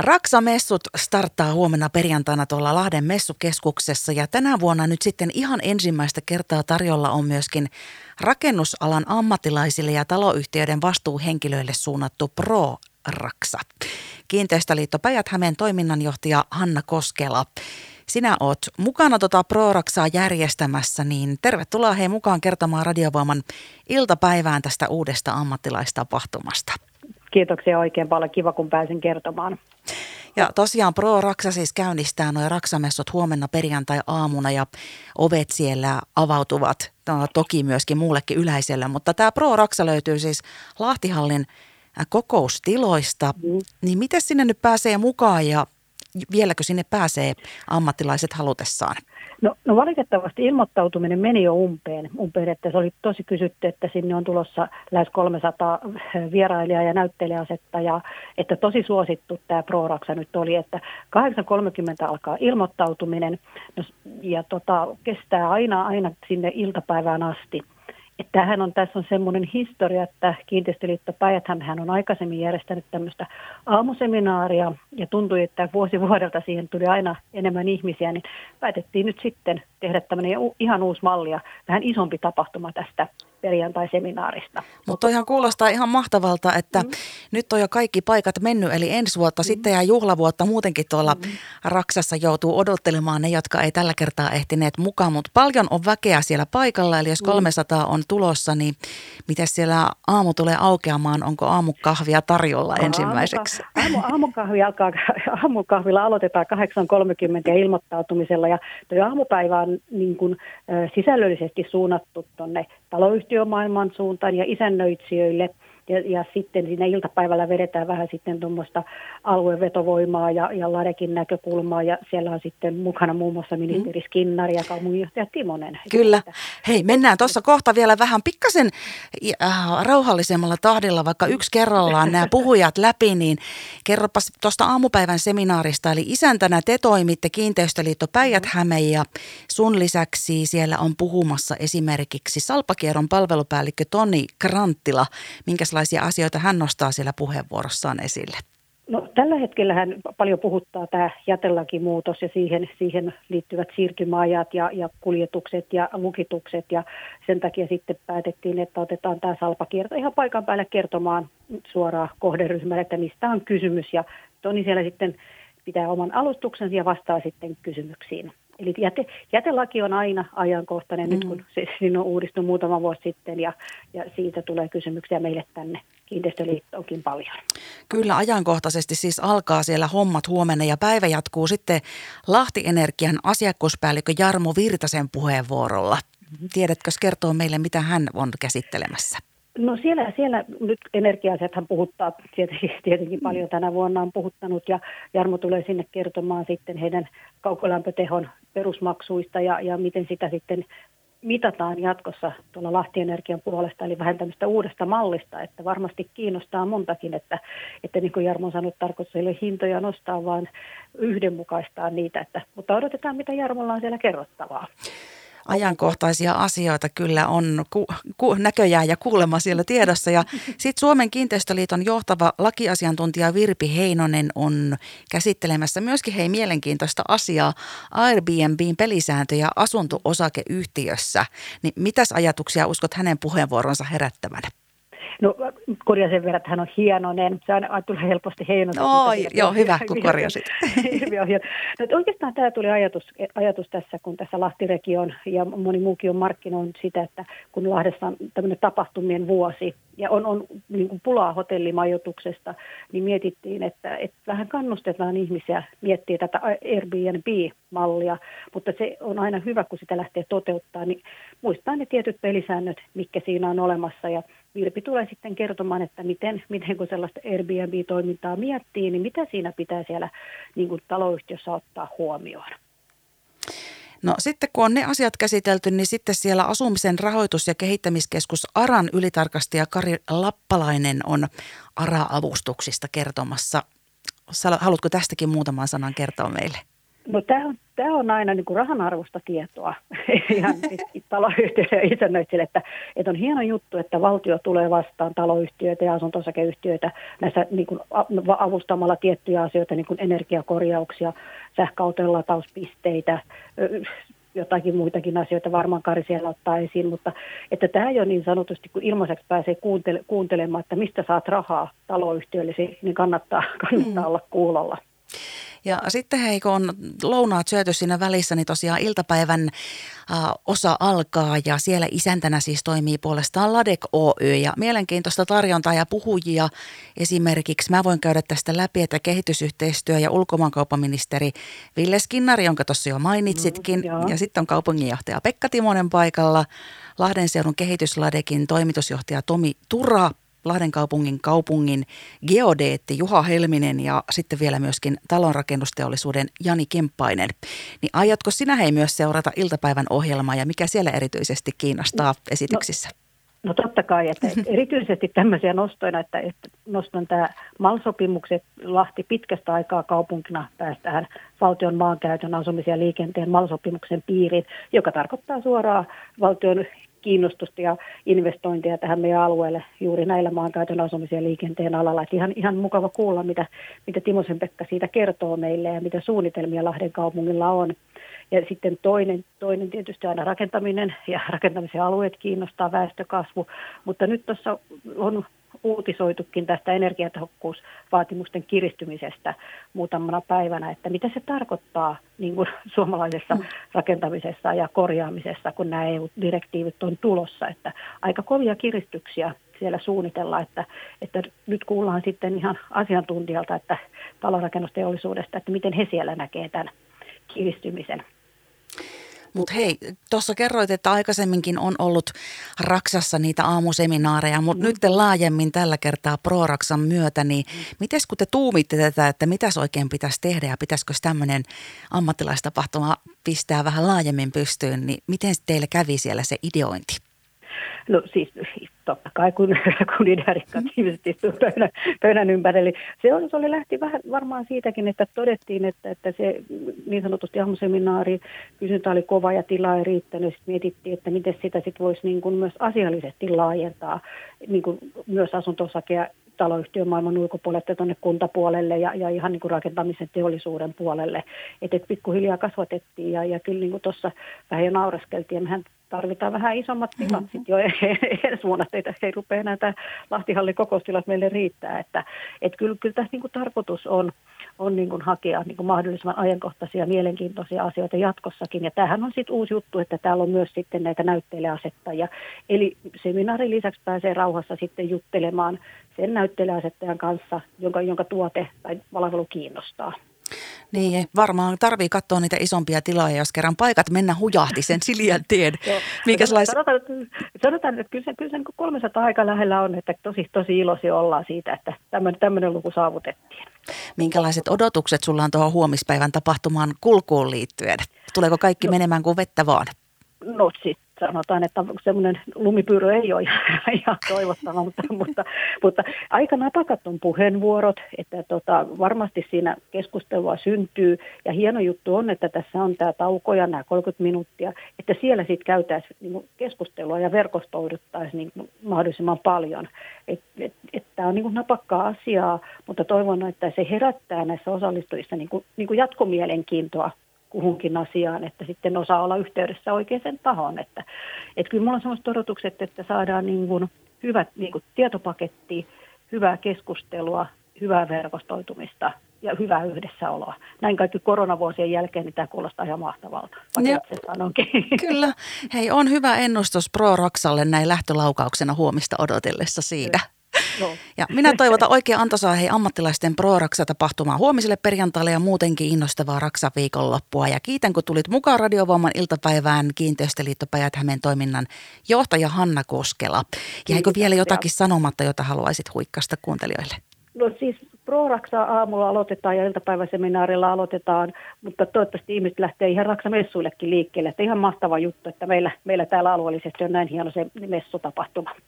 Raksamessut starttaa huomenna perjantaina tuolla Lahden messukeskuksessa ja tänä vuonna nyt sitten ihan ensimmäistä kertaa tarjolla on myöskin rakennusalan ammattilaisille ja taloyhtiöiden vastuuhenkilöille suunnattu Pro Raksa. Kiinteistöliitto Päijät-Hämeen toiminnanjohtaja Hanna Koskela. Sinä oot mukana tota Raksaa järjestämässä, niin tervetuloa hei mukaan kertomaan Radiovoiman iltapäivään tästä uudesta ammattilaistapahtumasta. Kiitoksia oikein paljon. Kiva, kun pääsin kertomaan. Ja tosiaan Pro Raksa siis käynnistää noin raksamessot huomenna perjantai-aamuna ja ovet siellä avautuvat no, toki myöskin muullekin yleisölle. Mutta tämä Pro Raksa löytyy siis Lahtihallin kokoustiloista. Mm. Niin miten sinne nyt pääsee mukaan ja vieläkö sinne pääsee ammattilaiset halutessaan? No, no valitettavasti ilmoittautuminen meni jo umpeen, umpeen, että se oli tosi kysytty, että sinne on tulossa lähes 300 vierailijaa ja näyttelijäasettajaa, että tosi suosittu tämä ProRaksa nyt oli, että 8.30 alkaa ilmoittautuminen no, ja tota, kestää aina, aina sinne iltapäivään asti. Että on, tässä on semmoinen historia, että Kiinteistöliitto hän on aikaisemmin järjestänyt tämmöistä aamuseminaaria ja tuntui, että vuosi vuodelta siihen tuli aina enemmän ihmisiä, niin päätettiin nyt sitten tehdä tämmöinen ihan uusi malli ja vähän isompi tapahtuma tästä perjantai-seminaarista. Mutta ihan kuulostaa ihan mahtavalta, että mm. nyt on jo kaikki paikat mennyt, eli ensi vuotta mm. sitten ja juhlavuotta muutenkin tuolla mm. Raksassa joutuu odottelemaan ne, jotka ei tällä kertaa ehtineet mukaan, mutta paljon on väkeä siellä paikalla, eli jos 300 mm. on tulossa, niin miten siellä aamu tulee aukeamaan, onko aamukahvia tarjolla Aamuka- ensimmäiseksi? Aamu, aamukahvi alkaa, aamukahvilla aloitetaan 8.30 ja ilmoittautumisella ja tuo aamupäivä on niin kuin, sisällöllisesti suunnattu tuonne taloyhtiömaailman suuntaan ja isännöitsijöille – ja, ja sitten siinä iltapäivällä vedetään vähän sitten tuommoista aluevetovoimaa ja, ja Ladekin näkökulmaa ja siellä on sitten mukana muun muassa ministeri mm. Skinnari ja kaupunginjohtaja Timonen. Kyllä. Hei, mennään tuossa kohta vielä vähän pikkasen äh, rauhallisemmalla tahdilla, vaikka yksi kerrallaan nämä puhujat läpi, niin kerropas tuosta aamupäivän seminaarista, eli isäntänä te toimitte Kiinteistöliitto Päijät-Häme ja sun lisäksi siellä on puhumassa esimerkiksi Salpakierron palvelupäällikkö Toni Kranttila, minkä minkälaisia asioita hän nostaa siellä puheenvuorossaan esille? No, tällä hetkellä hän paljon puhuttaa tämä jätelakimuutos ja siihen, siihen liittyvät siirtymäajat ja, ja kuljetukset ja lukitukset ja sen takia sitten päätettiin, että otetaan tämä salpakierto ihan paikan päälle kertomaan suoraan kohderyhmälle, että mistä on kysymys ja Toni siellä sitten pitää oman alustuksensa ja vastaa sitten kysymyksiin. Eli jäte, jätelaki on aina ajankohtainen mm. nyt, kun se siinä on uudistunut muutama vuosi sitten ja, ja siitä tulee kysymyksiä meille tänne kiinteistöliittoonkin paljon. Kyllä ajankohtaisesti siis alkaa siellä hommat huomenna ja päivä jatkuu sitten Lahti Energian asiakkuuspäällikkö Jarmo Virtasen puheenvuorolla. Mm-hmm. Tiedätkö, kertoo meille, mitä hän on käsittelemässä? No siellä, siellä nyt energiasethan puhuttaa tietenkin, tietenkin paljon tänä vuonna on puhuttanut ja Jarmo tulee sinne kertomaan sitten heidän kaukolämpötehon perusmaksuista ja, ja miten sitä sitten mitataan jatkossa tuolla Lahtienergian puolesta, eli vähän tämmöistä uudesta mallista, että varmasti kiinnostaa montakin, että, että niin kuin Jarmo on sanonut, tarkoitus ei ole hintoja nostaa, vaan yhdenmukaistaa niitä, että, mutta odotetaan, mitä Jarmolla on siellä kerrottavaa ajankohtaisia asioita kyllä on ku, ku, näköjään ja kuulemma siellä tiedossa. Ja sitten Suomen kiinteistöliiton johtava lakiasiantuntija Virpi Heinonen on käsittelemässä myöskin hei mielenkiintoista asiaa Airbnbin pelisääntöjä asunto-osakeyhtiössä. Niin mitäs ajatuksia uskot hänen puheenvuoronsa herättävän? No korjaa sen verran, että hän on hienoinen. Se aina tulee helposti heinonen. No, joo, hyvä, kun korjasit. no, oikeastaan tämä tuli ajatus, ajatus tässä, kun tässä Lahtireki on ja moni muukin on markkinoinut sitä, että kun Lahdessa on tämmöinen tapahtumien vuosi ja on, on niin kuin pulaa hotellimajoituksesta, niin mietittiin, että, että vähän kannustetaan ihmisiä miettiä tätä Airbnb-mallia, mutta se on aina hyvä, kun sitä lähtee toteuttaa, niin muistaa ne tietyt pelisäännöt, mikä siinä on olemassa ja Virpi tulee sitten kertomaan, että miten, miten kun sellaista Airbnb-toimintaa miettii, niin mitä siinä pitää siellä niin kuin taloyhtiössä ottaa huomioon. No sitten kun on ne asiat käsitelty, niin sitten siellä Asumisen rahoitus- ja kehittämiskeskus ARAN ylitarkastaja Kari Lappalainen on ARA-avustuksista kertomassa. Haluatko tästäkin muutaman sanan kertoa meille? No tämä on, tämä on aina niin kuin rahan arvosta tietoa ihan siis taloyhtiöille ja että, että on hieno juttu, että valtio tulee vastaan taloyhtiöitä ja asuntosakeyhtiöitä näissä niin kuin avustamalla tiettyjä asioita, niin kuin energiakorjauksia, sähköautojen latauspisteitä, jotakin muitakin asioita varmaan Kari siellä ottaa esiin, mutta että tämä jo niin sanotusti, kun ilmaiseksi pääsee kuuntele, kuuntelemaan, että mistä saat rahaa taloyhtiöllesi, niin kannattaa, kannattaa mm. olla kuulolla. Ja sitten hei, kun on lounaat syöty siinä välissä, niin tosiaan iltapäivän äh, osa alkaa ja siellä isäntänä siis toimii puolestaan Ladek Oy. Ja mielenkiintoista tarjontaa ja puhujia. Esimerkiksi. Mä voin käydä tästä läpi, että kehitysyhteistyö- ja ulkomaankauppaministeri Ville Skinnari, jonka tuossa jo mainitsitkin, mm, ja sitten on kaupunginjohtaja Pekka Timonen paikalla, Lahden seudun kehitysladekin toimitusjohtaja Tomi Tura Lahden kaupungin kaupungin geodeetti Juha Helminen ja sitten vielä myöskin talonrakennusteollisuuden Jani Kemppainen. Niin aiotko sinä hei myös seurata iltapäivän ohjelmaa ja mikä siellä erityisesti kiinnostaa no, esityksissä? No. No totta kai, että erityisesti tämmöisiä nostoina, että, että nostan tämä MAL-sopimukset Lahti pitkästä aikaa kaupunkina päästään valtion maankäytön, asumisen ja liikenteen MAL-sopimuksen piiriin, joka tarkoittaa suoraan valtion kiinnostusta ja investointia tähän meidän alueelle juuri näillä maankäytön asumisen ja liikenteen alalla. Että ihan, ihan mukava kuulla, mitä, mitä Timosen Pekka siitä kertoo meille ja mitä suunnitelmia Lahden kaupungilla on. Ja sitten toinen, toinen tietysti aina rakentaminen ja rakentamisen alueet kiinnostaa väestökasvu, mutta nyt tuossa on uutisoitukin tästä energiatehokkuusvaatimusten kiristymisestä muutamana päivänä, että mitä se tarkoittaa niin kuin suomalaisessa mm. rakentamisessa ja korjaamisessa, kun nämä EU-direktiivit on tulossa, että aika kovia kiristyksiä siellä suunnitella, että, että nyt kuullaan sitten ihan asiantuntijalta, että talonrakennusteollisuudesta, että miten he siellä näkee tämän kiristymisen. Mutta hei, tuossa kerroit, että aikaisemminkin on ollut Raksassa niitä aamuseminaareja, mutta mm. nyt laajemmin tällä kertaa ProRaksan myötä, niin mm. miten kun te tuumitte tätä, että mitä oikein pitäisi tehdä ja pitäisikö tämmöinen ammattilaistapahtuma pistää vähän laajemmin pystyyn, niin miten teille kävi siellä se ideointi? No siis totta kai, kun, kun idearikkaat mm. ihmiset istuivat pöydän, pöydän ympärillä. Se oli, se oli lähti vähän varmaan siitäkin, että todettiin, että, että se niin sanotusti aamuseminaari kysyntä oli kova ja tila ei riittänyt. Sitten mietittiin, että miten sitä sit voisi niin kuin myös asiallisesti laajentaa niin kuin myös asuntosakea taloyhtiön maailman ulkopuolelle tuonne kuntapuolelle ja, ja ihan niin kuin rakentamisen teollisuuden puolelle. Että et pikkuhiljaa kasvatettiin ja, ja kyllä niin kuin tuossa vähän jo nauraskeltiin. Mehän tarvitaan vähän isommat tilat mm-hmm. sitten jo ensi vuonna, että ei rupea näitä Lahtihalli kokoustilat meille riittää. Että, et kyllä, kyllä tässä niin kuin tarkoitus on, on niin kuin hakea niin kuin mahdollisimman ajankohtaisia, mielenkiintoisia asioita jatkossakin. Ja tämähän on sitten uusi juttu, että täällä on myös sitten näitä näyttelijäasettajia. Eli seminaarin lisäksi pääsee rauhassa sitten juttelemaan sen näyttelijäasettajan kanssa, jonka, jonka tuote tai palvelu kiinnostaa. Niin, varmaan tarvii katsoa niitä isompia tiloja, jos kerran paikat mennä hujahti sen Siljän tien. Minkäslais... sanotaan, sanotaan, että kyllä se, kyllä se niin 300 aika lähellä on, että tosi, tosi iloisia ollaan siitä, että tämmöinen, tämmöinen luku saavutettiin. Minkälaiset odotukset sulla on tuohon huomispäivän tapahtumaan kulkuun liittyen? Tuleeko kaikki no, menemään kuin vettä vaan? No sit sanotaan, että semmoinen lumipyry ei ole ihan toivottava, mutta, mutta, mutta aika napakat on puheenvuorot, että tota, varmasti siinä keskustelua syntyy ja hieno juttu on, että tässä on tämä tauko ja nämä 30 minuuttia, että siellä sitten käytäisiin niin keskustelua ja verkostoiduttaisiin niin mahdollisimman paljon. Että et, et, tämä on niin napakkaa asiaa, mutta toivon, että se herättää näissä osallistujissa niin kuin, niin kuin jatkomielenkiintoa kuhunkin asiaan, että sitten osaa olla yhteydessä oikeaan tahoon. Että, että kyllä minulla on sellaiset odotukset, että saadaan niin kuin hyvät niin kuin tietopaketti, hyvää keskustelua, hyvää verkostoitumista ja hyvää yhdessäoloa. Näin kaikki koronavuosien jälkeen, niin tämä kuulostaa ihan mahtavalta, Kyllä. Hei, on hyvä ennustus Pro Raksalle näin lähtölaukauksena huomista odotellessa siinä. Kyllä. Ja minä toivotan oikein antoisaa hei ammattilaisten Pro Raksa-tapahtumaa huomiselle perjantaille ja muutenkin innostavaa Raksa-viikonloppua. Ja kiitän, kun tulit mukaan Radiovoiman iltapäivään Kiinteistöliitto Päijät-Hämeen toiminnan johtaja Hanna Koskela. Jäikö vielä jotakin sanomatta, jota haluaisit huikkasta kuuntelijoille? No siis Pro-Raksaa aamulla aloitetaan ja iltapäiväseminaarilla aloitetaan, mutta toivottavasti ihmiset lähtee ihan Raksa-messuillekin liikkeelle. Että ihan mahtava juttu, että meillä, meillä täällä alueellisesti on näin hieno se messutapahtuma.